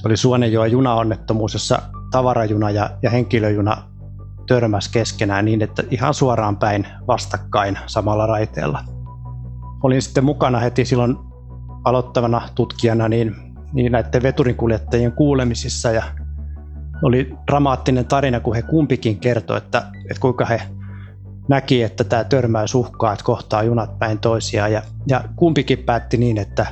Se oli Suonenjoen junaonnettomuus, jossa tavarajuna ja, ja henkilöjuna törmäs keskenään niin, että ihan suoraan päin vastakkain samalla raiteella. Olin sitten mukana heti silloin aloittavana tutkijana niin, niin näiden veturinkuljettajien kuulemisissa ja oli dramaattinen tarina, kun he kumpikin kertoi, että, että kuinka he näki, että tämä törmäys uhkaa, että kohtaa junat päin toisiaan. Ja, ja kumpikin päätti niin, että,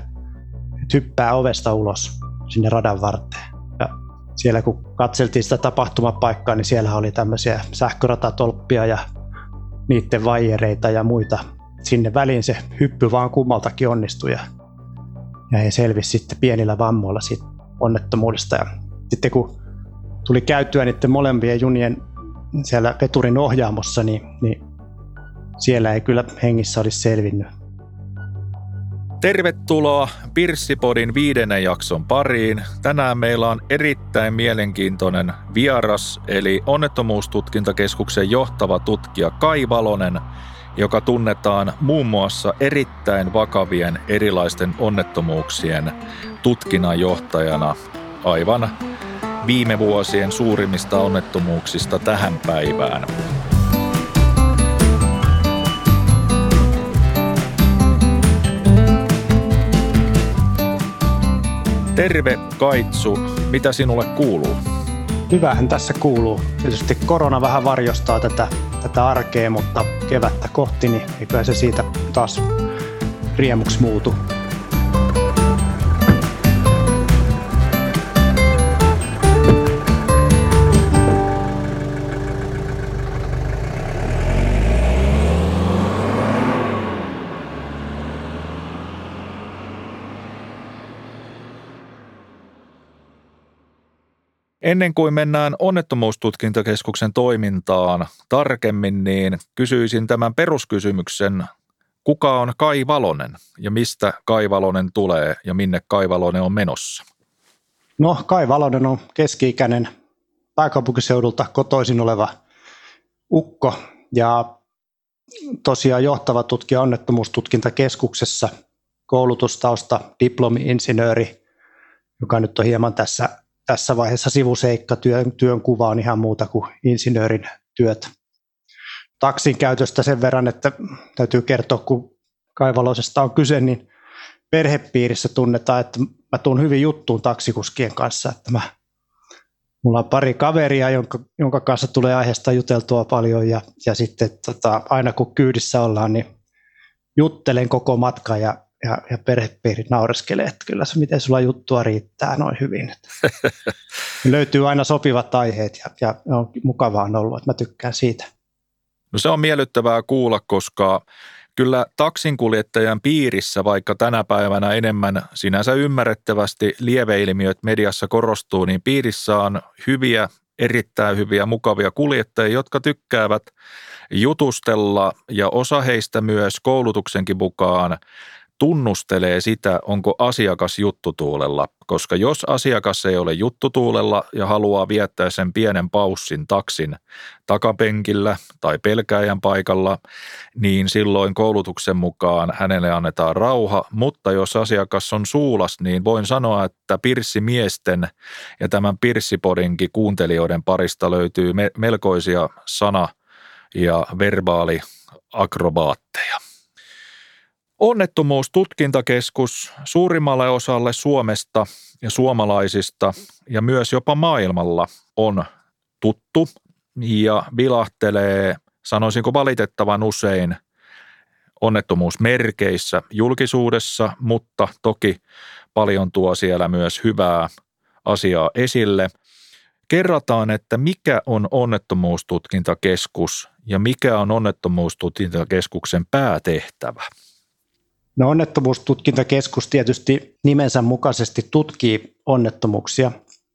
että hyppää ovesta ulos sinne radan varteen. Ja siellä kun katseltiin sitä tapahtumapaikkaa, niin siellä oli tämmöisiä sähköratatolppia ja niiden vaijereita ja muita. Sinne väliin se hyppy vaan kummaltakin onnistui ja, ja he selvisi sitten pienillä vammoilla siitä onnettomuudesta. Ja sitten kun tuli käyttöä niiden molempien junien siellä veturin ohjaamossa, niin, niin siellä ei kyllä hengissä olisi selvinnyt. Tervetuloa Pirssipodin viidennen jakson pariin. Tänään meillä on erittäin mielenkiintoinen vieras, eli onnettomuustutkintakeskuksen johtava tutkija Kai Valonen, joka tunnetaan muun muassa erittäin vakavien erilaisten onnettomuuksien tutkinnan johtajana aivan viime vuosien suurimmista onnettomuuksista tähän päivään. Terve Kaitsu, mitä sinulle kuuluu? Hyvähän tässä kuuluu. Tietysti korona vähän varjostaa tätä, tätä arkea, mutta kevättä kohti, niin eikö se siitä taas riemuksi muutu. Ennen kuin mennään onnettomuustutkintakeskuksen toimintaan tarkemmin, niin kysyisin tämän peruskysymyksen, kuka on Kai Valonen ja mistä Kai Valonen tulee ja minne Kai Valonen on menossa? No Kai Valonen on keski-ikäinen pääkaupunkiseudulta kotoisin oleva ukko ja tosiaan johtava tutkija onnettomuustutkintakeskuksessa, koulutustausta diplomi-insinööri, joka nyt on hieman tässä tässä vaiheessa sivuseikka, työn, työn kuva on ihan muuta kuin insinöörin työt. Taksin käytöstä sen verran, että täytyy kertoa, kun kaivaloisesta on kyse, niin perhepiirissä tunnetaan, että mä tuun hyvin juttuun taksikuskien kanssa, että mä, mulla on pari kaveria, jonka, jonka kanssa tulee aiheesta juteltua paljon ja, ja sitten tota, aina kun kyydissä ollaan, niin juttelen koko matka ja ja, ja perhepiirit naureskelee, että kyllä se miten sulla juttua riittää noin hyvin. löytyy aina sopivat aiheet ja, ja on mukavaa on ollut, että mä tykkään siitä. No se on miellyttävää kuulla, koska kyllä taksinkuljettajan piirissä, vaikka tänä päivänä enemmän sinänsä ymmärrettävästi lieveilmiöt mediassa korostuu, niin piirissä on hyviä, erittäin hyviä, mukavia kuljettajia, jotka tykkäävät jutustella ja osa heistä myös koulutuksenkin mukaan tunnustelee sitä, onko asiakas juttutuulella, koska jos asiakas ei ole juttutuulella ja haluaa viettää sen pienen paussin taksin takapenkillä tai pelkäjän paikalla, niin silloin koulutuksen mukaan hänelle annetaan rauha, mutta jos asiakas on suulas, niin voin sanoa, että pirssimiesten ja tämän pirssipodinkin kuuntelijoiden parista löytyy melkoisia sana- ja verbaaliakrobaatteja. Onnettomuustutkintakeskus suurimmalle osalle Suomesta ja suomalaisista ja myös jopa maailmalla on tuttu ja vilahtelee, sanoisinko valitettavan usein, onnettomuusmerkeissä julkisuudessa, mutta toki paljon tuo siellä myös hyvää asiaa esille. Kerrataan, että mikä on onnettomuustutkintakeskus ja mikä on onnettomuustutkintakeskuksen päätehtävä. No onnettomuustutkintakeskus tietysti nimensä mukaisesti tutkii onnettomuuksia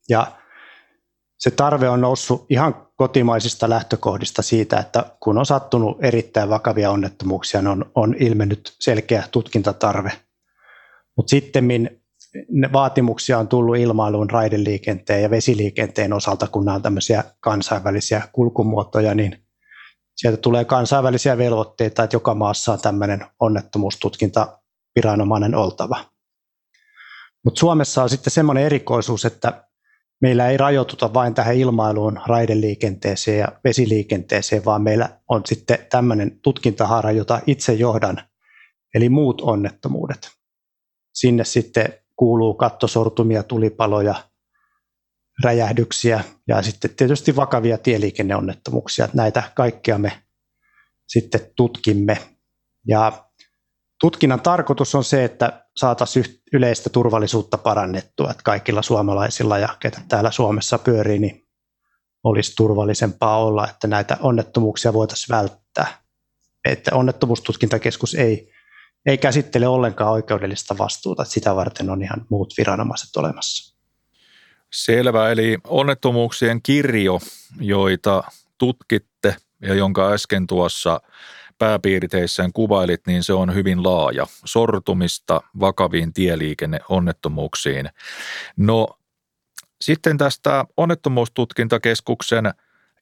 ja se tarve on noussut ihan kotimaisista lähtökohdista siitä, että kun on sattunut erittäin vakavia onnettomuuksia, niin on, on ilmennyt selkeä tutkintatarve. Mutta sitten vaatimuksia on tullut ilmailuun, raideliikenteen ja vesiliikenteen osalta, kun nämä on tämmöisiä kansainvälisiä kulkumuotoja, niin sieltä tulee kansainvälisiä velvoitteita, että joka maassa on tämmöinen onnettomuustutkinta viranomainen oltava. Mutta Suomessa on sitten semmoinen erikoisuus, että meillä ei rajoituta vain tähän ilmailuun, raideliikenteeseen ja vesiliikenteeseen, vaan meillä on sitten tämmöinen tutkintahaara, jota itse johdan, eli muut onnettomuudet. Sinne sitten kuuluu kattosortumia, tulipaloja, räjähdyksiä ja sitten tietysti vakavia tieliikenneonnettomuuksia. Näitä kaikkia me sitten tutkimme. Ja tutkinnan tarkoitus on se, että saataisiin yleistä turvallisuutta parannettua, että kaikilla suomalaisilla ja ketä täällä Suomessa pyörii, niin olisi turvallisempaa olla, että näitä onnettomuuksia voitaisiin välttää. Että onnettomuustutkintakeskus ei, ei käsittele ollenkaan oikeudellista vastuuta, että sitä varten on ihan muut viranomaiset olemassa. Selvä, eli onnettomuuksien kirjo, joita tutkitte ja jonka äsken tuossa pääpiirteissään kuvailit, niin se on hyvin laaja. Sortumista vakaviin tieliikenneonnettomuuksiin. No sitten tästä onnettomuustutkintakeskuksen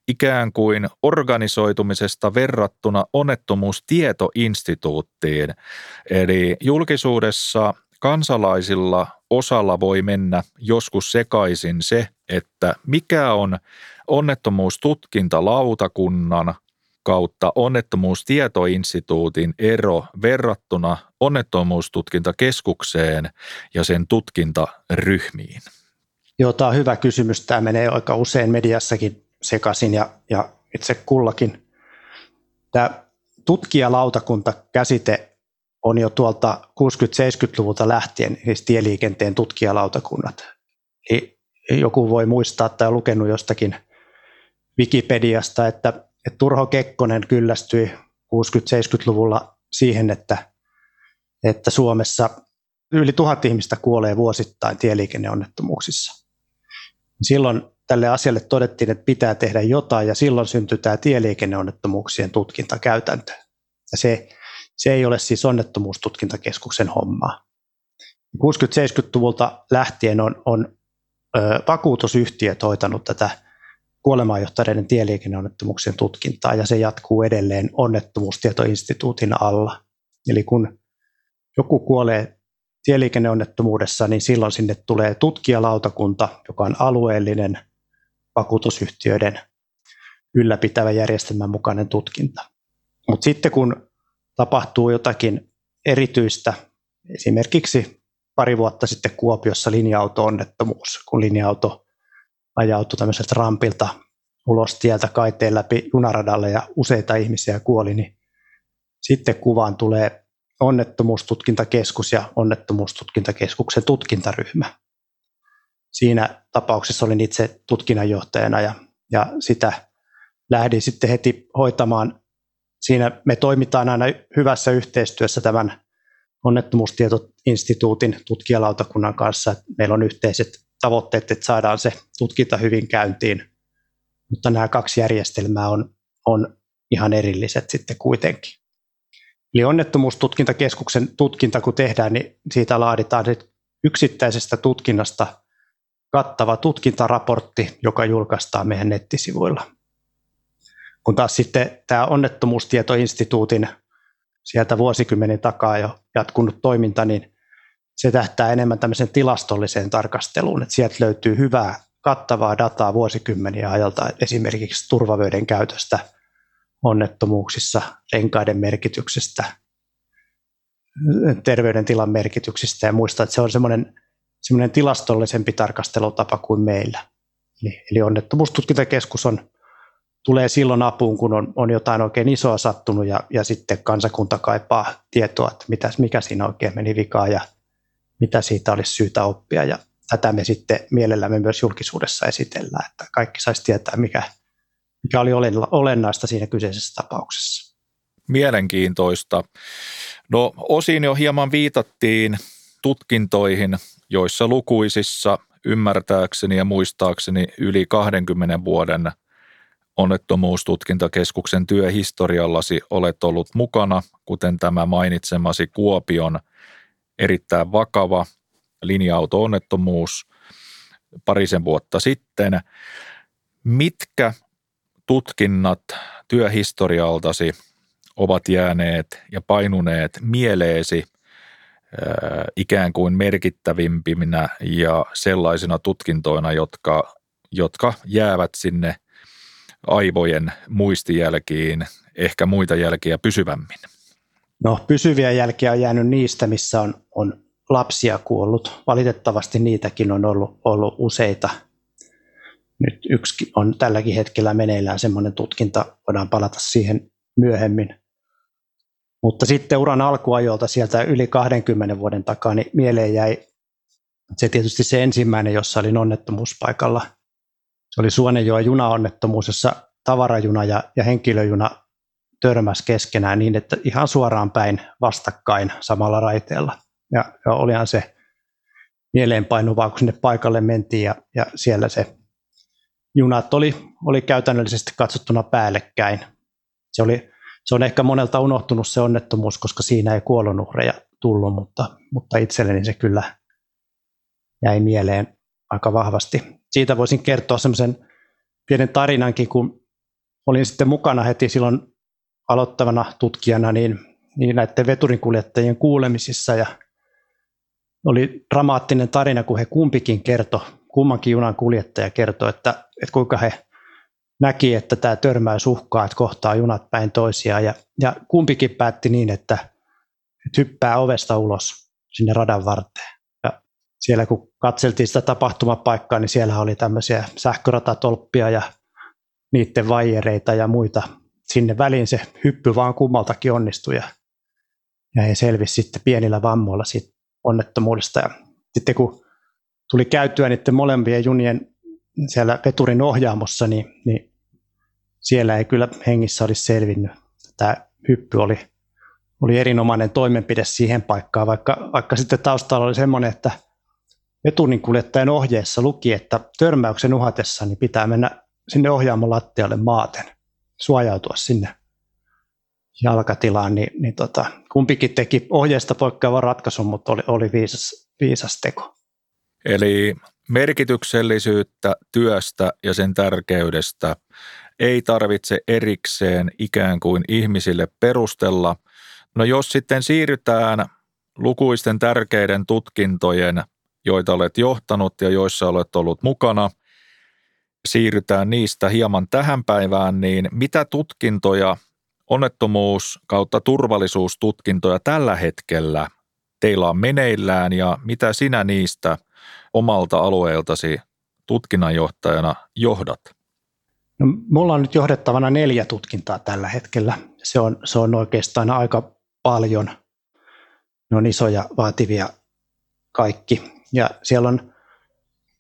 ikään kuin organisoitumisesta verrattuna onnettomuustietoinstituuttiin. Eli julkisuudessa kansalaisilla osalla voi mennä joskus sekaisin se, että mikä on onnettomuustutkintalautakunnan kautta onnettomuustietoinstituutin ero verrattuna onnettomuustutkintakeskukseen ja sen tutkintaryhmiin? Joo, tämä on hyvä kysymys. Tämä menee aika usein mediassakin sekaisin ja, ja itse kullakin. Tämä tutkijalautakunta käsite on jo tuolta 60-70-luvulta lähtien, siis tieliikenteen tutkijalautakunnat. Eli joku voi muistaa tai lukenut jostakin Wikipediasta, että, että Turho Kekkonen kyllästyi 60-70-luvulla siihen, että, että Suomessa yli tuhat ihmistä kuolee vuosittain tieliikenneonnettomuuksissa. Silloin tälle asialle todettiin, että pitää tehdä jotain ja silloin syntyi tämä tieliikenneonnettomuuksien tutkintakäytäntö. Ja se, se ei ole siis onnettomuustutkintakeskuksen hommaa. 60-70-luvulta lähtien on, on ö, vakuutusyhtiöt hoitanut tätä kuolemaan johtaneiden tieliikenneonnettomuuksien tutkintaa ja se jatkuu edelleen onnettomuustietoinstituutin alla. Eli kun joku kuolee tieliikenneonnettomuudessa, niin silloin sinne tulee tutkijalautakunta, joka on alueellinen vakuutusyhtiöiden ylläpitävä järjestelmän mukainen tutkinta. Mutta sitten kun tapahtuu jotakin erityistä, esimerkiksi pari vuotta sitten Kuopiossa linja-auto-onnettomuus, kun linja-auto ajautui tämmöiseltä rampilta ulos tieltä kaiteen läpi junaradalle ja useita ihmisiä kuoli, niin sitten kuvaan tulee onnettomuustutkintakeskus ja onnettomuustutkintakeskuksen tutkintaryhmä. Siinä tapauksessa olin itse tutkinnanjohtajana ja, ja sitä lähdin sitten heti hoitamaan. Siinä me toimitaan aina hyvässä yhteistyössä tämän onnettomuustietoinstituutin tutkijalautakunnan kanssa. Meillä on yhteiset tavoitteet, että saadaan se tutkinta hyvin käyntiin, mutta nämä kaksi järjestelmää on, on ihan erilliset sitten kuitenkin. Eli onnettomuustutkintakeskuksen tutkinta kun tehdään, niin siitä laaditaan yksittäisestä tutkinnasta kattava tutkintaraportti, joka julkaistaan meidän nettisivuilla. Kun taas sitten tämä onnettomuustietoinstituutin sieltä vuosikymmenen takaa jo jatkunut toiminta, niin se tähtää enemmän tämmöiseen tilastolliseen tarkasteluun, että sieltä löytyy hyvää kattavaa dataa vuosikymmeniä ajalta esimerkiksi turvavöiden käytöstä onnettomuuksissa, renkaiden merkityksestä, terveydentilan merkityksistä ja muista, että se on semmoinen, semmoinen tilastollisempi tarkastelutapa kuin meillä. Eli, eli onnettomuustutkintakeskus on, tulee silloin apuun, kun on, on jotain oikein isoa sattunut ja, ja sitten kansakunta kaipaa tietoa, että mitä, mikä siinä oikein meni vikaan ja mitä siitä olisi syytä oppia ja tätä me sitten mielellämme myös julkisuudessa esitellään, että kaikki saisi tietää, mikä, mikä oli olennaista siinä kyseisessä tapauksessa. Mielenkiintoista. No osin jo hieman viitattiin tutkintoihin, joissa lukuisissa ymmärtääkseni ja muistaakseni yli 20 vuoden onnettomuustutkintakeskuksen työhistoriallasi olet ollut mukana, kuten tämä mainitsemasi Kuopion – erittäin vakava linja-auto-onnettomuus parisen vuotta sitten. Mitkä tutkinnat työhistorialtasi ovat jääneet ja painuneet mieleesi ikään kuin merkittävimpiminä ja sellaisina tutkintoina, jotka, jotka jäävät sinne aivojen muistijälkiin, ehkä muita jälkiä pysyvämmin. No pysyviä jälkiä on jäänyt niistä, missä on, on lapsia kuollut. Valitettavasti niitäkin on ollut, ollut useita. Nyt yksi on tälläkin hetkellä meneillään semmoinen tutkinta, voidaan palata siihen myöhemmin. Mutta sitten uran alkuajolta sieltä yli 20 vuoden takaa, niin mieleen jäi se tietysti se ensimmäinen, jossa olin onnettomuuspaikalla. Se oli Suonenjoen junaonnettomuus, jossa tavarajuna ja, ja henkilöjuna törmäs keskenään niin, että ihan suoraan päin vastakkain samalla raiteella. Ja, ja olihan se mieleenpainuvaa, kun sinne paikalle mentiin ja, ja siellä se junat oli, oli käytännöllisesti katsottuna päällekkäin. Se, oli, se on ehkä monelta unohtunut se onnettomuus, koska siinä ei kuolonuhreja tullut, mutta, mutta itselleni se kyllä jäi mieleen aika vahvasti. Siitä voisin kertoa semmoisen pienen tarinankin, kun olin sitten mukana heti silloin aloittavana tutkijana niin, niin näiden veturinkuljettajien kuulemisissa ja oli dramaattinen tarina, kun he kumpikin kertoi, kummankin junan kuljettaja kertoi, että, että kuinka he näki, että tämä törmäys uhkaa, että kohtaa junat päin toisiaan ja, ja kumpikin päätti niin, että, että hyppää ovesta ulos sinne radan varteen. Siellä kun katseltiin sitä tapahtumapaikkaa, niin siellä oli tämmöisiä sähköratatolppia ja niiden vaijereita ja muita sinne väliin se hyppy vaan kummaltakin onnistui ja, ja he selvisi sitten pienillä vammoilla siitä onnettomuudesta. Ja sitten kun tuli käytyä niiden molempien junien siellä veturin ohjaamossa, niin, niin siellä ei kyllä hengissä olisi selvinnyt. Tämä hyppy oli, oli erinomainen toimenpide siihen paikkaan, vaikka, vaikka sitten taustalla oli semmoinen, että veturin kuljettajan ohjeessa luki, että törmäyksen uhatessa niin pitää mennä sinne ohjaamon lattialle maaten – suojautua sinne jalkatilaan, niin, niin tota, kumpikin teki ohjeesta poikkeavan ratkaisun, mutta oli, oli viisas, viisas teko. Eli merkityksellisyyttä työstä ja sen tärkeydestä ei tarvitse erikseen ikään kuin ihmisille perustella. No jos sitten siirrytään lukuisten tärkeiden tutkintojen, joita olet johtanut ja joissa olet ollut mukana – siirrytään niistä hieman tähän päivään, niin mitä tutkintoja, onnettomuus kautta turvallisuustutkintoja tällä hetkellä teillä on meneillään ja mitä sinä niistä omalta alueeltasi tutkinnanjohtajana johdat? No, mulla on nyt johdettavana neljä tutkintaa tällä hetkellä. Se on, se on oikeastaan aika paljon. Ne on isoja, vaativia kaikki. Ja siellä on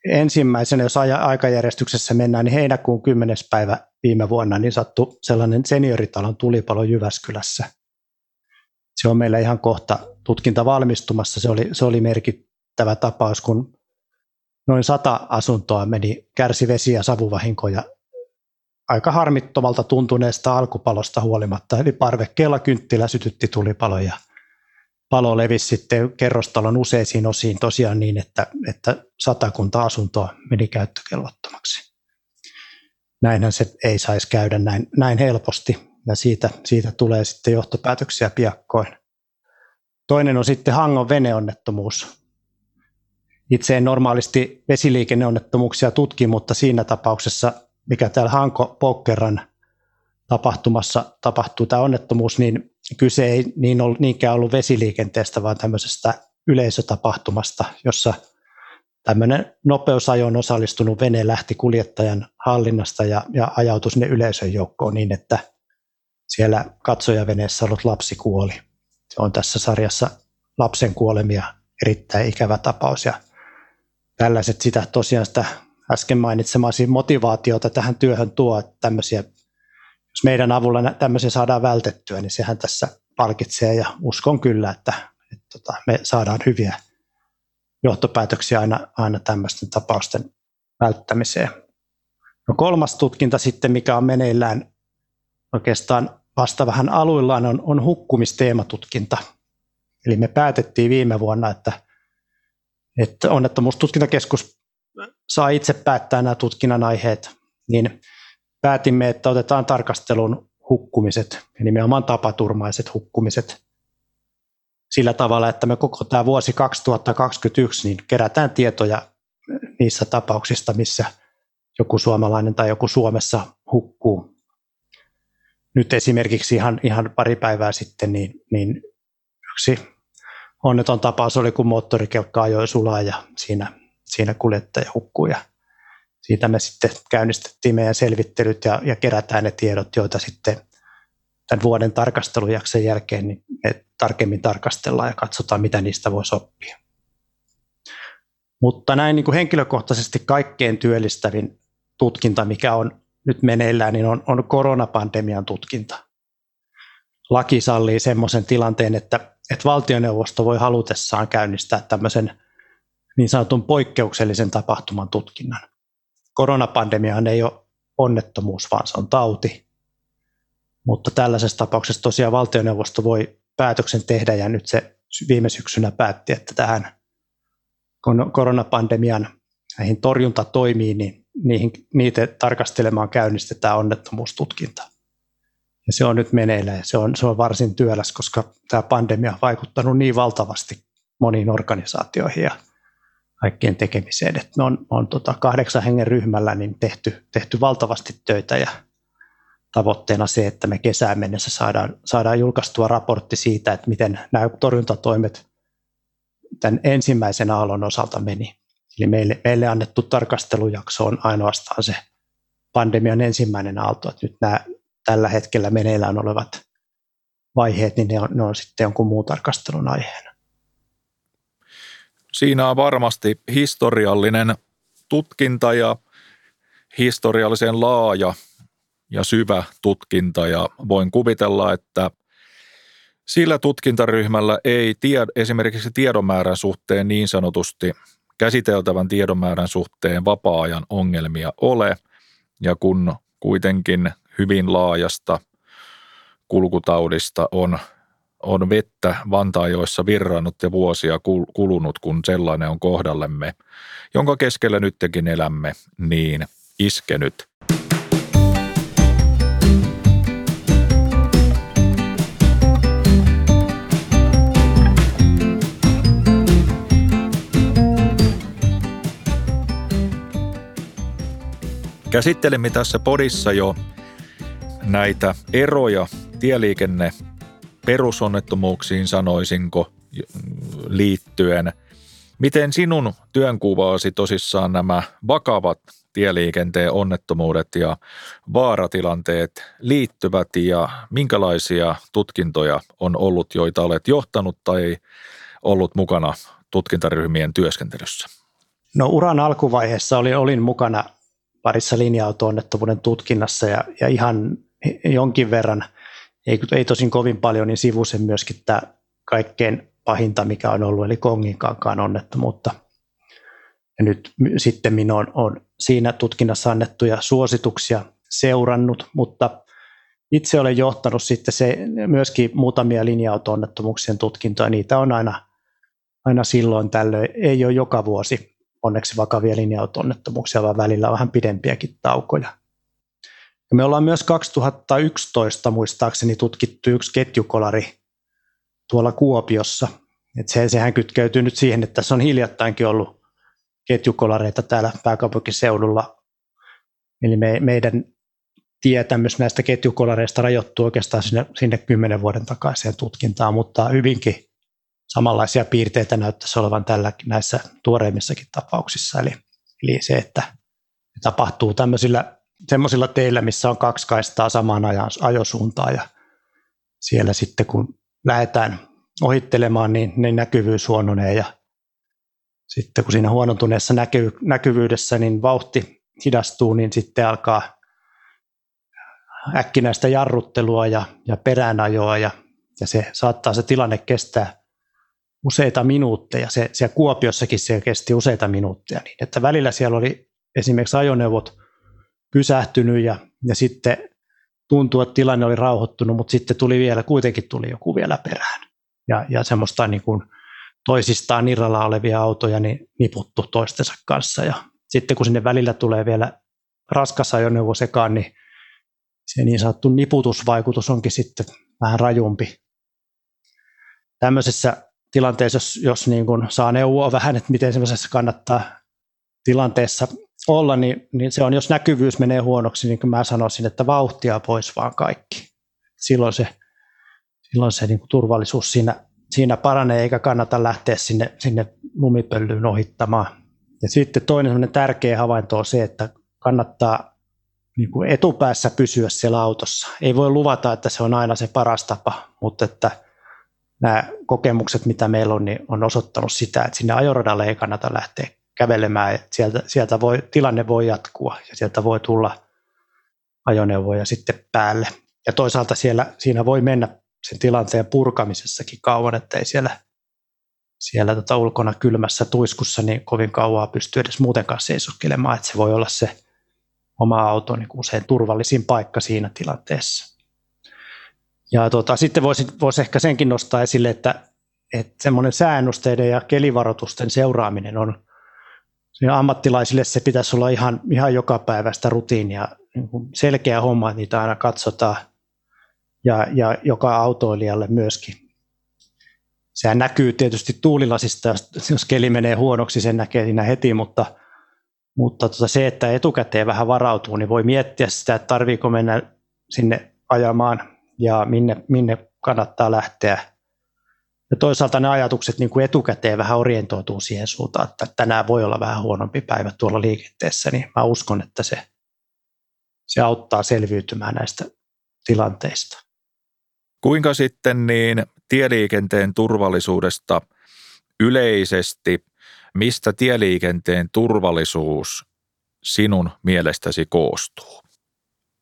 ensimmäisenä, jos aikajärjestyksessä mennään, niin heinäkuun 10. päivä viime vuonna niin sattui sellainen senioritalon tulipalo Jyväskylässä. Se on meillä ihan kohta tutkinta valmistumassa. Se oli, se oli merkittävä tapaus, kun noin sata asuntoa meni, kärsi vesi- ja savuvahinkoja aika harmittomalta tuntuneesta alkupalosta huolimatta. Eli parvekkeella kynttilä sytytti tulipaloja – palo levisi sitten kerrostalon useisiin osiin tosiaan niin, että, että satakunta asuntoa meni käyttökelvottomaksi. Näinhän se ei saisi käydä näin, näin helposti ja siitä, siitä tulee sitten johtopäätöksiä piakkoin. Toinen on sitten Hangon veneonnettomuus. Itse en normaalisti vesiliikenneonnettomuuksia tutki, mutta siinä tapauksessa, mikä täällä Hanko Pokkeran tapahtumassa tapahtuu tämä onnettomuus, niin kyse ei niin ollut, niinkään ollut vesiliikenteestä, vaan tämmöisestä yleisötapahtumasta, jossa tämmöinen nopeusajoon osallistunut vene lähti kuljettajan hallinnasta ja, ja ajautui sinne yleisön joukkoon niin, että siellä katsojaveneessä ollut lapsi kuoli. Se on tässä sarjassa lapsen kuolemia erittäin ikävä tapaus ja tällaiset sitä tosiaan sitä äsken mainitsemasi motivaatiota tähän työhön tuo, että tämmöisiä jos meidän avulla tämmöisiä saadaan vältettyä, niin sehän tässä palkitsee ja uskon kyllä, että, että tota, me saadaan hyviä johtopäätöksiä aina, aina tämmöisten tapausten välttämiseen. No kolmas tutkinta sitten, mikä on meneillään oikeastaan vasta vähän aluillaan, on, on hukkumisteematutkinta. Eli me päätettiin viime vuonna, että, että onnettomuustutkintakeskus saa itse päättää nämä tutkinnan aiheet, niin päätimme, että otetaan tarkastelun hukkumiset ja nimenomaan tapaturmaiset hukkumiset. sillä tavalla, että me koko tämä vuosi 2021 niin kerätään tietoja niissä tapauksista, missä joku suomalainen tai joku Suomessa hukkuu. Nyt esimerkiksi ihan, ihan pari päivää sitten niin, niin yksi onneton tapaus oli, kun moottorikelkka ajoi sulaa ja siinä, siinä kuljettaja hukkuu ja siitä me sitten käynnistettiin meidän selvittelyt ja, ja kerätään ne tiedot, joita sitten tämän vuoden tarkastelujakson jälkeen niin me tarkemmin tarkastellaan ja katsotaan, mitä niistä voisi oppia. Mutta näin niin kuin henkilökohtaisesti kaikkein työllistävin tutkinta, mikä on nyt meneillään, niin on, on koronapandemian tutkinta. Laki sallii semmoisen tilanteen, että, että valtioneuvosto voi halutessaan käynnistää tämmöisen niin sanotun poikkeuksellisen tapahtuman tutkinnan. Koronapandemiahan ei ole onnettomuus, vaan se on tauti. Mutta tällaisessa tapauksessa tosiaan valtioneuvosto voi päätöksen tehdä ja nyt se viime syksynä päätti, että tähän koronapandemian näihin torjuntatoimiin, niin niihin, niitä tarkastelemaan käynnistetään onnettomuustutkinta. Ja se on nyt meneillä ja se on, se on varsin työläs, koska tämä pandemia on vaikuttanut niin valtavasti moniin organisaatioihin ja kaikkien tekemiseen. Että me on, on tota kahdeksan hengen ryhmällä niin tehty, tehty valtavasti töitä ja tavoitteena se, että me kesään mennessä saadaan, saadaan julkaistua raportti siitä, että miten nämä torjuntatoimet tämän ensimmäisen aallon osalta meni. Eli meille, meille annettu tarkastelujakso on ainoastaan se pandemian ensimmäinen aalto, että nyt nämä tällä hetkellä meneillään olevat vaiheet, niin ne on, ne on sitten jonkun muun tarkastelun aiheena. Siinä on varmasti historiallinen tutkinta ja historiallisen laaja ja syvä tutkinta ja voin kuvitella, että sillä tutkintaryhmällä ei tie, esimerkiksi tiedonmäärän suhteen niin sanotusti käsiteltävän tiedonmäärän suhteen vapaa-ajan ongelmia ole. Ja kun kuitenkin hyvin laajasta kulkutaudista on, on vettä Vantaajoissa virrannut ja vuosia kulunut, kun sellainen on kohdallemme, jonka keskellä nytkin elämme, niin iskenyt – Käsittelimme tässä podissa jo näitä eroja tieliikenne perusonnettomuuksiin sanoisinko liittyen. Miten sinun työnkuvaasi tosissaan nämä vakavat tieliikenteen onnettomuudet ja vaaratilanteet liittyvät ja minkälaisia tutkintoja on ollut, joita olet johtanut tai ollut mukana tutkintaryhmien työskentelyssä? No uran alkuvaiheessa olin, olin mukana parissa linja-auto-onnettomuuden tutkinnassa ja, ja ihan jonkin verran, ei, ei tosin kovin paljon, niin sivusen myöskin tämä kaikkein pahinta, mikä on ollut, eli Konginkankaan onnettomuutta. Ja nyt sitten minä olen, olen siinä tutkinnassa annettuja suosituksia seurannut, mutta itse olen johtanut sitten se, myöskin muutamia linja-auto-onnettomuuksien tutkintoja. Niitä on aina, aina silloin tällöin, ei ole joka vuosi onneksi vakavia linja-auto-onnettomuuksia, vaan välillä vähän pidempiäkin taukoja. Ja me ollaan myös 2011 muistaakseni tutkittu yksi ketjukolari tuolla Kuopiossa. Et se, sehän kytkeytyy nyt siihen, että tässä on hiljattainkin ollut ketjukolareita täällä pääkaupunkiseudulla. Eli me, meidän tietämys näistä ketjukolareista rajoittuu oikeastaan sinne, sinne kymmenen vuoden takaiseen tutkintaan, mutta hyvinkin samanlaisia piirteitä näyttäisi olevan tällä näissä tuoreimmissakin tapauksissa. Eli, eli se, että tapahtuu tämmöisillä semmoisilla teillä, missä on kaksi kaistaa samaan ajosuuntaan ja siellä sitten kun lähdetään ohittelemaan, niin, niin näkyvyys huononee ja sitten kun siinä huonontuneessa näky, näkyvyydessä niin vauhti hidastuu, niin sitten alkaa äkkinäistä jarruttelua ja, ja peräänajoa ja, ja se saattaa se tilanne kestää useita minuutteja. Se, siellä Kuopiossakin se kesti useita minuutteja, niin että välillä siellä oli esimerkiksi ajoneuvot pysähtynyt ja, ja sitten tuntuu, että tilanne oli rauhoittunut, mutta sitten tuli vielä, kuitenkin tuli joku vielä perään. Ja, ja semmoista niin kuin toisistaan irralla olevia autoja niin niputtu toistensa kanssa. Ja sitten kun sinne välillä tulee vielä raskas ajoneuvo sekaan, niin se niin sanottu niputusvaikutus onkin sitten vähän rajumpi. tämmöisessä tilanteessa, jos, jos niin kuin saa neuvoa vähän, että miten semmoisessa kannattaa tilanteessa olla, niin, niin se on, jos näkyvyys menee huonoksi, niin kuin mä sanoisin, että vauhtia pois vaan kaikki. Silloin se, silloin se niin kuin turvallisuus siinä, siinä paranee, eikä kannata lähteä sinne, sinne lumipöllyyn ohittamaan. Ja sitten toinen tärkeä havainto on se, että kannattaa niin kuin etupäässä pysyä siellä autossa. Ei voi luvata, että se on aina se paras tapa, mutta että nämä kokemukset, mitä meillä on, niin on osoittanut sitä, että sinne ajoradalle ei kannata lähteä kävelemään. Sieltä, sieltä voi, tilanne voi jatkua ja sieltä voi tulla ajoneuvoja sitten päälle. Ja toisaalta siellä, siinä voi mennä sen tilanteen purkamisessakin kauan, että ei siellä, siellä tota ulkona kylmässä tuiskussa niin kovin kauaa pysty edes muutenkaan seisoskelemaan, että se voi olla se oma auto niin usein turvallisin paikka siinä tilanteessa. Ja tota, sitten voisi, voisi ehkä senkin nostaa esille, että, että semmoinen säännösteiden ja kelivaroitusten seuraaminen on ammattilaisille se pitäisi olla ihan, ihan joka päivästä rutiinia, niin kuin selkeä homma, että niitä aina katsotaan ja, ja joka autoilijalle myöskin. Sehän näkyy tietysti tuulilasista, jos keli menee huonoksi, sen näkee siinä heti, mutta, mutta tota se, että etukäteen vähän varautuu, niin voi miettiä sitä, että tarviiko mennä sinne ajamaan ja minne, minne kannattaa lähteä. Ja toisaalta ne ajatukset niin kuin etukäteen vähän orientoituu siihen suuntaan, että tänään voi olla vähän huonompi päivä tuolla liikenteessä, niin mä uskon, että se, se auttaa selviytymään näistä tilanteista. Kuinka sitten niin tieliikenteen turvallisuudesta yleisesti, mistä tieliikenteen turvallisuus sinun mielestäsi koostuu?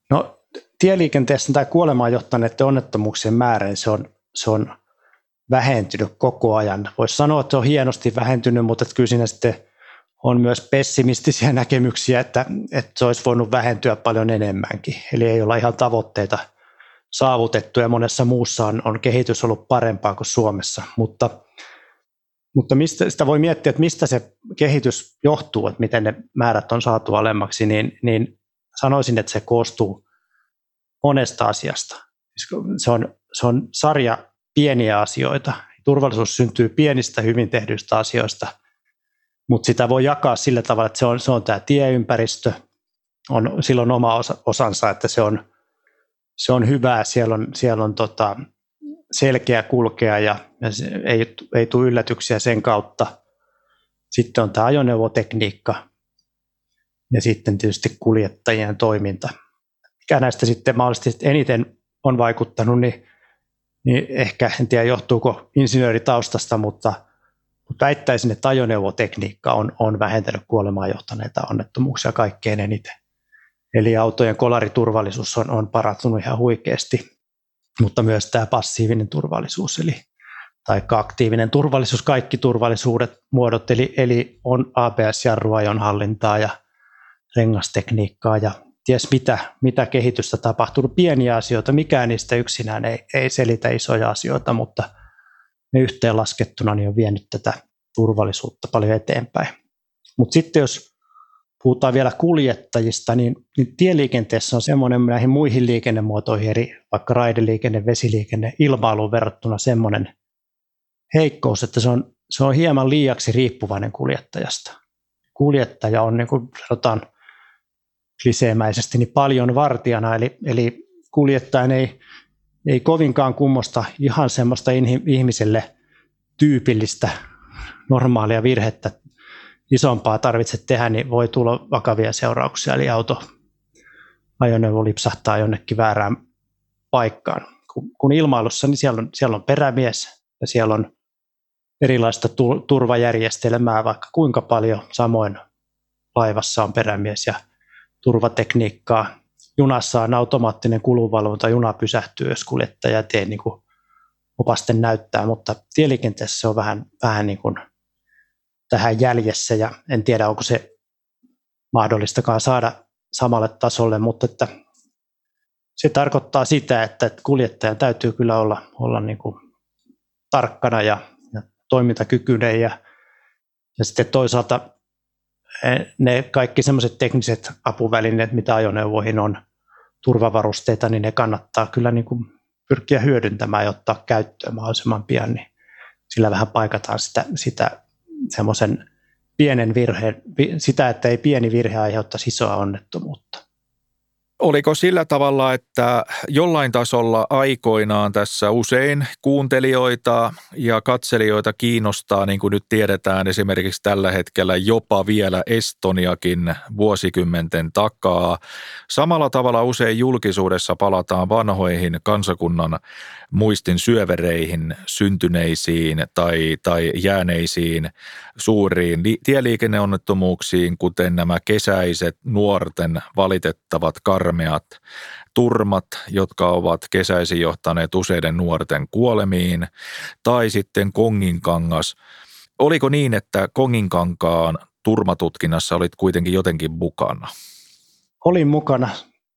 No tieliikenteessä tai kuolemaan johtaneiden onnettomuuksien määrä, se on, se on vähentynyt koko ajan. Voisi sanoa, että se on hienosti vähentynyt, mutta kyllä siinä sitten on myös pessimistisiä näkemyksiä, että, että se olisi voinut vähentyä paljon enemmänkin. Eli ei olla ihan tavoitteita saavutettu ja monessa muussa on, on kehitys ollut parempaa kuin Suomessa. Mutta, mutta mistä, sitä voi miettiä, että mistä se kehitys johtuu, että miten ne määrät on saatu alemmaksi, niin, niin sanoisin, että se koostuu monesta asiasta. Se on, se on sarja pieniä asioita. Turvallisuus syntyy pienistä hyvin tehdyistä asioista, mutta sitä voi jakaa sillä tavalla, että se on, se on tämä tieympäristö, on silloin oma osa, osansa, että se on, se on hyvää, siellä on, siellä on tota, selkeä kulkea ja, ja ei, ei tule yllätyksiä sen kautta. Sitten on tämä ajoneuvotekniikka ja sitten tietysti kuljettajien toiminta. Mikä näistä sitten mahdollisesti eniten on vaikuttanut, niin niin ehkä, en tiedä johtuuko insinööritaustasta, mutta, mutta väittäisin, että ajoneuvotekniikka on, on vähentänyt kuolemaan johtaneita onnettomuuksia kaikkein eniten. Eli autojen kolariturvallisuus on, on parantunut ihan huikeasti, mutta myös tämä passiivinen turvallisuus, eli tai aktiivinen turvallisuus, kaikki turvallisuudet muodot, eli, eli on ABS-jarrua, on hallintaa ja rengastekniikkaa ja ties mitä, mitä kehitystä tapahtunut. Pieniä asioita, mikään niistä yksinään ei, ei selitä isoja asioita, mutta ne yhteenlaskettuna niin on vienyt tätä turvallisuutta paljon eteenpäin. Mutta sitten jos puhutaan vielä kuljettajista, niin, niin tieliikenteessä on semmoinen näihin muihin liikennemuotoihin, eri vaikka raideliikenne, vesiliikenne, ilmailuun verrattuna semmoinen heikkous, että se on, se on hieman liiaksi riippuvainen kuljettajasta. Kuljettaja on, niin kuin sanotaan, kliseemäisesti niin paljon vartijana, eli, eli kuljettajan ei, ei kovinkaan kummosta ihan semmoista ihmiselle tyypillistä normaalia virhettä isompaa tarvitse tehdä, niin voi tulla vakavia seurauksia, eli auto, ajoneuvo lipsahtaa jonnekin väärään paikkaan. Kun, kun ilmailussa, niin siellä on, siellä on perämies ja siellä on erilaista turvajärjestelmää, vaikka kuinka paljon samoin laivassa on perämies ja turvatekniikkaa. Junassa on automaattinen kulunvalvonta, juna pysähtyy, jos kuljettaja tee niin kuin opasten näyttää, mutta tieliikenteessä se on vähän, vähän niin kuin tähän jäljessä ja en tiedä, onko se mahdollistakaan saada samalle tasolle, mutta että se tarkoittaa sitä, että kuljettajan täytyy kyllä olla, olla niin kuin tarkkana ja, ja toimintakykyinen ja, ja sitten toisaalta ne kaikki semmoiset tekniset apuvälineet, mitä ajoneuvoihin on, turvavarusteita, niin ne kannattaa kyllä niin kuin pyrkiä hyödyntämään ja ottaa käyttöön mahdollisimman pian. Niin sillä vähän paikataan sitä, sitä semmoisen pienen virheen, sitä, että ei pieni virhe aiheuttaisi isoa onnettomuutta. Oliko sillä tavalla, että jollain tasolla aikoinaan tässä usein kuuntelijoita ja katselijoita kiinnostaa, niin kuin nyt tiedetään esimerkiksi tällä hetkellä jopa vielä Estoniakin vuosikymmenten takaa. Samalla tavalla usein julkisuudessa palataan vanhoihin kansakunnan muistin syövereihin, syntyneisiin tai, tai jääneisiin suuriin tieliikenneonnettomuuksiin, kuten nämä kesäiset nuorten valitettavat karmeat turmat, jotka ovat kesäisin johtaneet useiden nuorten kuolemiin, tai sitten Konginkangas. Oliko niin, että Konginkankaan turmatutkinnassa olit kuitenkin jotenkin mukana? Olin mukana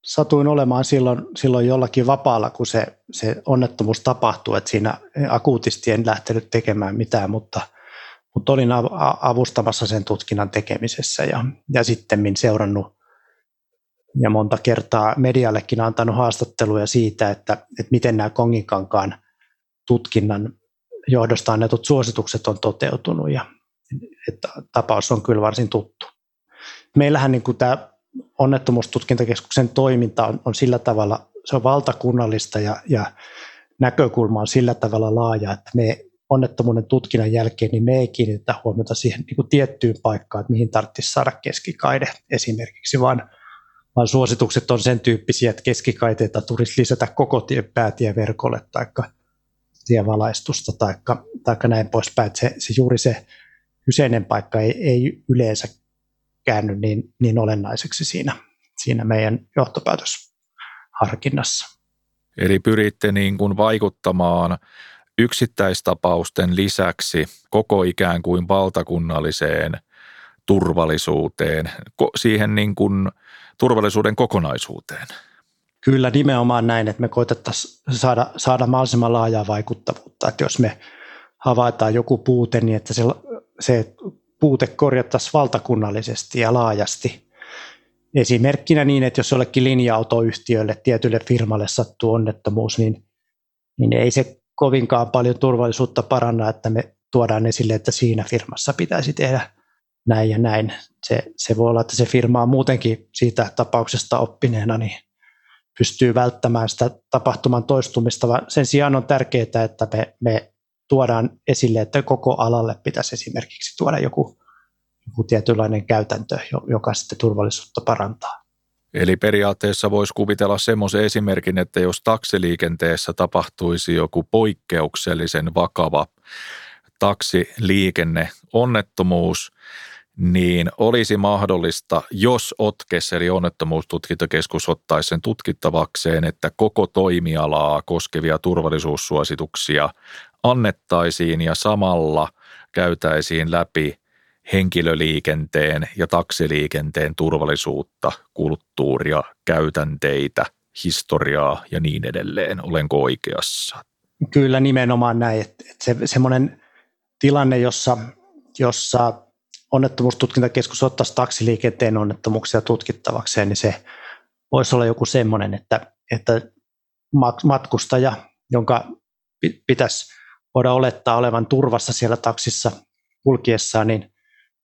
satuin olemaan silloin, silloin jollakin vapaalla, kun se, se onnettomuus tapahtui, että siinä akuutisti en lähtenyt tekemään mitään, mutta, mutta olin avustamassa sen tutkinnan tekemisessä ja, ja sitten seurannut ja monta kertaa mediallekin antanut haastatteluja siitä, että, että miten nämä Konginkankaan tutkinnan johdosta annetut suositukset on toteutunut ja että tapaus on kyllä varsin tuttu. Meillähän niin kuin tämä onnettomuustutkintakeskuksen toiminta on, on sillä tavalla, se on valtakunnallista ja, ja näkökulma on sillä tavalla laaja, että me onnettomuuden tutkinnan jälkeen niin me ei kiinnitetä huomiota siihen niin kuin tiettyyn paikkaan, että mihin tarvitsisi saada keskikaide esimerkiksi, vaan, vaan suositukset on sen tyyppisiä, että keskikaiteita tulisi lisätä koko tie, päätieverkolle tai tievalaistusta tai, näin poispäin. Että se, se juuri se kyseinen paikka ei, ei yleensä käänny niin, niin olennaiseksi siinä, siinä meidän johtopäätösharkinnassa. Eli pyritte niin kuin vaikuttamaan yksittäistapausten lisäksi koko ikään kuin valtakunnalliseen turvallisuuteen, siihen niin kuin turvallisuuden kokonaisuuteen. Kyllä nimenomaan näin, että me koitettaisiin saada, saada mahdollisimman laajaa vaikuttavuutta. Että jos me havaitaan joku puute, niin että se, se puute korjattaisiin valtakunnallisesti ja laajasti. Esimerkkinä niin, että jos jollekin linja-autoyhtiölle, tietylle firmalle sattuu onnettomuus, niin, niin ei se kovinkaan paljon turvallisuutta paranna, että me tuodaan esille, että siinä firmassa pitäisi tehdä näin ja näin. Se, se voi olla, että se firma on muutenkin siitä tapauksesta oppineena, niin pystyy välttämään sitä tapahtuman toistumista, vaan sen sijaan on tärkeää, että me, me tuodaan esille, että koko alalle pitäisi esimerkiksi tuoda joku, joku tietynlainen käytäntö, joka sitten turvallisuutta parantaa. Eli periaatteessa voisi kuvitella semmoisen esimerkin, että jos taksiliikenteessä tapahtuisi joku poikkeuksellisen vakava taksiliikenne onnettomuus, niin olisi mahdollista, jos OTKES eli onnettomuustutkintakeskus ottaisi sen tutkittavakseen, että koko toimialaa koskevia turvallisuussuosituksia annettaisiin ja samalla käytäisiin läpi henkilöliikenteen ja taksiliikenteen turvallisuutta, kulttuuria, käytänteitä, historiaa ja niin edelleen. Olenko oikeassa? Kyllä nimenomaan näin. Että se, semmoinen tilanne, jossa, jossa onnettomuustutkintakeskus ottaisi taksiliikenteen onnettomuuksia tutkittavakseen, niin se voisi olla joku semmoinen, että, että matkustaja, jonka pitäisi voida olettaa olevan turvassa siellä taksissa kulkiessaan, niin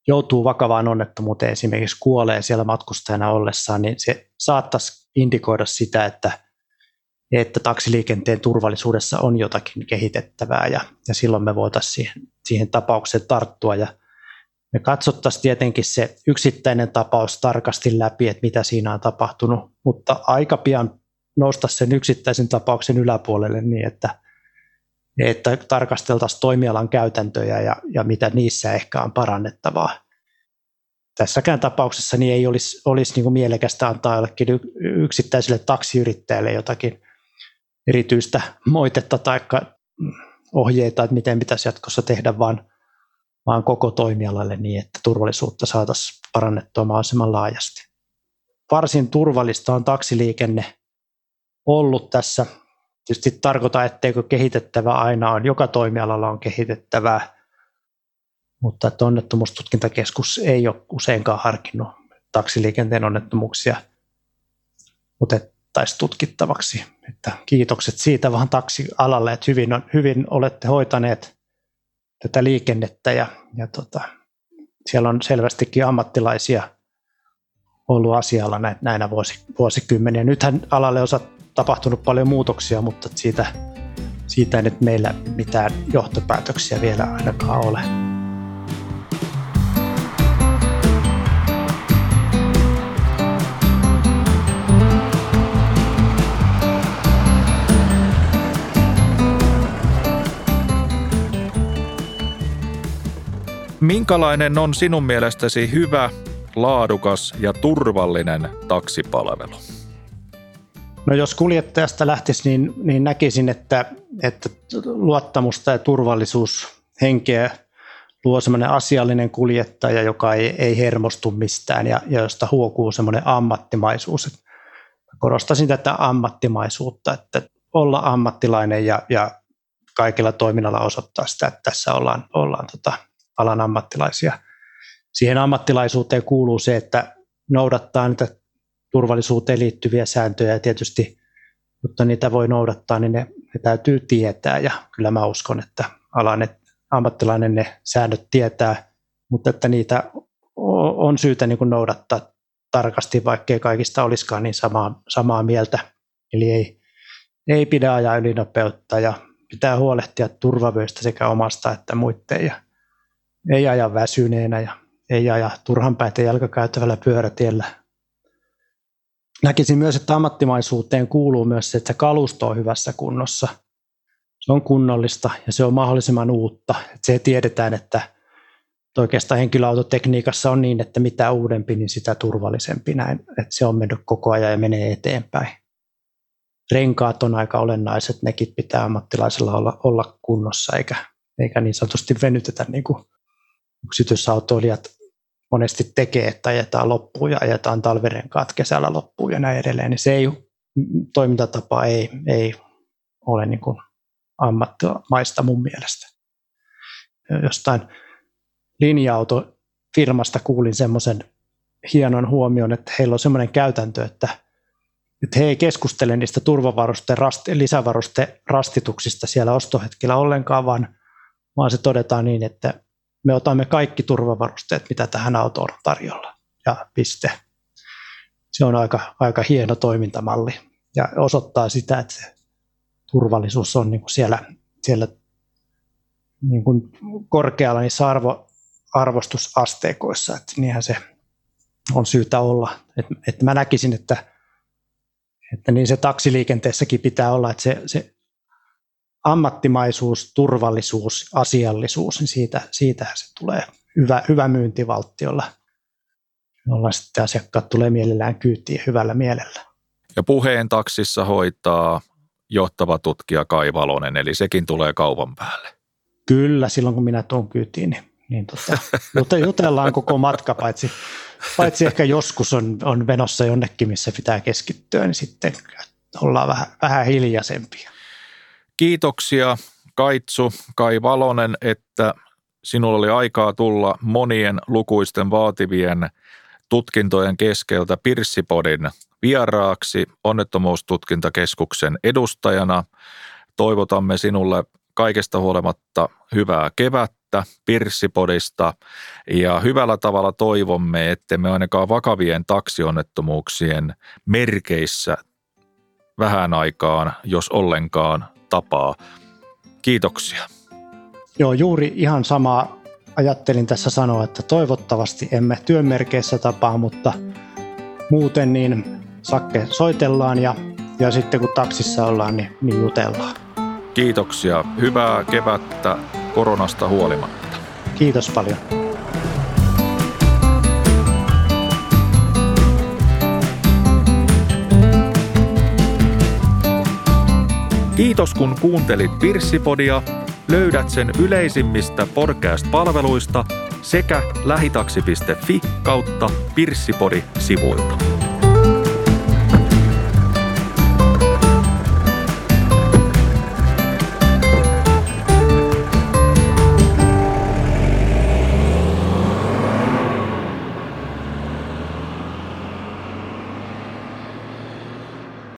joutuu vakavaan onnettomuuteen, esimerkiksi kuolee siellä matkustajana ollessaan, niin se saattaisi indikoida sitä, että, että taksiliikenteen turvallisuudessa on jotakin kehitettävää ja, ja silloin me voitaisiin siihen, siihen tapaukseen tarttua ja me katsottaisiin tietenkin se yksittäinen tapaus tarkasti läpi, että mitä siinä on tapahtunut, mutta aika pian nousta sen yksittäisen tapauksen yläpuolelle niin, että että tarkasteltaisiin toimialan käytäntöjä ja, ja mitä niissä ehkä on parannettavaa. Tässäkään tapauksessa niin ei olisi, olisi niin mielekästä antaa jollekin yksittäiselle taksiyrittäjälle jotakin erityistä moitetta tai ohjeita, että miten pitäisi jatkossa tehdä, vaan, vaan koko toimialalle niin, että turvallisuutta saataisiin parannettua mahdollisimman laajasti. Varsin turvallista on taksiliikenne ollut tässä Tietysti tarkoita, etteikö kehitettävä aina on, joka toimialalla on kehitettävää, mutta että onnettomuustutkintakeskus ei ole useinkaan harkinnut taksiliikenteen onnettomuuksia otettaisiin tutkittavaksi. Että kiitokset siitä vaan taksialalle, että hyvin, on, hyvin olette hoitaneet tätä liikennettä ja, ja tota, siellä on selvästikin ammattilaisia ollut asialla näinä vuosi, vuosikymmeniä. Nythän alalle on tapahtunut paljon muutoksia, mutta siitä, siitä ei nyt meillä mitään johtopäätöksiä vielä ainakaan ole. Minkälainen on sinun mielestäsi hyvä, laadukas ja turvallinen taksipalvelu? No jos kuljettajasta lähtisi, niin, niin näkisin, että, että luottamusta ja turvallisuushenkeä luo semmoinen asiallinen kuljettaja, joka ei, ei hermostu mistään ja, ja josta huokuu semmoinen ammattimaisuus. Korostaisin tätä ammattimaisuutta, että olla ammattilainen ja, ja kaikilla toiminnalla osoittaa sitä, että tässä ollaan, ollaan tota, alan ammattilaisia. Siihen ammattilaisuuteen kuuluu se, että noudattaa niitä turvallisuuteen liittyviä sääntöjä ja tietysti, mutta niitä voi noudattaa, niin ne, ne täytyy tietää ja kyllä mä uskon, että alan ammattilainen ne säännöt tietää, mutta että niitä on syytä niin kuin noudattaa tarkasti, vaikkei kaikista olisikaan niin samaa, samaa mieltä. Eli ei, ei pidä ajaa ylinopeutta ja pitää huolehtia turvavyöstä sekä omasta että muiden ja ei aja väsyneenä ja ei aja turhan päitä jalkakäyttävällä pyörätiellä. Näkisin myös, että ammattimaisuuteen kuuluu myös se, että kalusto on hyvässä kunnossa. Se on kunnollista ja se on mahdollisimman uutta. Että se tiedetään, että oikeastaan henkilöautotekniikassa on niin, että mitä uudempi, niin sitä turvallisempi näin. Että se on mennyt koko ajan ja menee eteenpäin. Renkaat on aika olennaiset, nekin pitää ammattilaisella olla, olla kunnossa, eikä, eikä niin sanotusti venytetä niin kuin yksityisautoilijat monesti tekee, että ajetaan loppuun ja ajetaan talvirenkaat kesällä loppuun ja näin edelleen, niin se ei, toimintatapa ei, ei ole niin kuin ammattimaista mun mielestä. Jostain linja-autofirmasta kuulin semmoisen hienon huomion, että heillä on semmoinen käytäntö, että, että he ei keskustele niistä turvavaruste, rast, lisävaruste rastituksista siellä ostohetkellä ollenkaan, vaan, vaan se todetaan niin, että me otamme kaikki turvavarusteet, mitä tähän autoon on tarjolla. Ja piste. Se on aika, aika hieno toimintamalli ja osoittaa sitä, että se turvallisuus on niin kuin siellä, siellä niin kuin korkealla niissä arvo, arvostusasteikoissa, että niinhän se on syytä olla. Et, et mä näkisin, että, että niin se taksiliikenteessäkin pitää olla, että se, se ammattimaisuus, turvallisuus, asiallisuus, niin siitä, siitä se tulee hyvä, hyvä myyntivaltiolla, jolla sitten asiakkaat tulee mielellään kyytiin hyvällä mielellä. Ja puheen taksissa hoitaa johtava tutkija Kai Valonen, eli sekin tulee kaupan päälle. Kyllä, silloin kun minä tuon kyytiin, niin, niin tota, jutellaan koko matka, paitsi, paitsi ehkä joskus on, on venossa jonnekin, missä pitää keskittyä, niin sitten ollaan vähän, vähän hiljaisempia. Kiitoksia Kaitsu, Kai Valonen, että sinulla oli aikaa tulla monien lukuisten vaativien tutkintojen keskeltä Pirssipodin vieraaksi onnettomuustutkintakeskuksen edustajana. Toivotamme sinulle kaikesta huolimatta hyvää kevättä Pirssipodista ja hyvällä tavalla toivomme, että me ainakaan vakavien taksionnettomuuksien merkeissä vähän aikaan, jos ollenkaan, tapaa. Kiitoksia. Joo, juuri ihan samaa ajattelin tässä sanoa, että toivottavasti emme työmerkeissä tapaa, mutta muuten niin sakke soitellaan ja, ja sitten kun taksissa ollaan, niin, niin jutellaan. Kiitoksia. Hyvää kevättä koronasta huolimatta. Kiitos paljon. Kiitos kun kuuntelit Pirssipodia. Löydät sen yleisimmistä podcast-palveluista sekä lähitaksi.fi kautta Pirssipodi-sivuilta.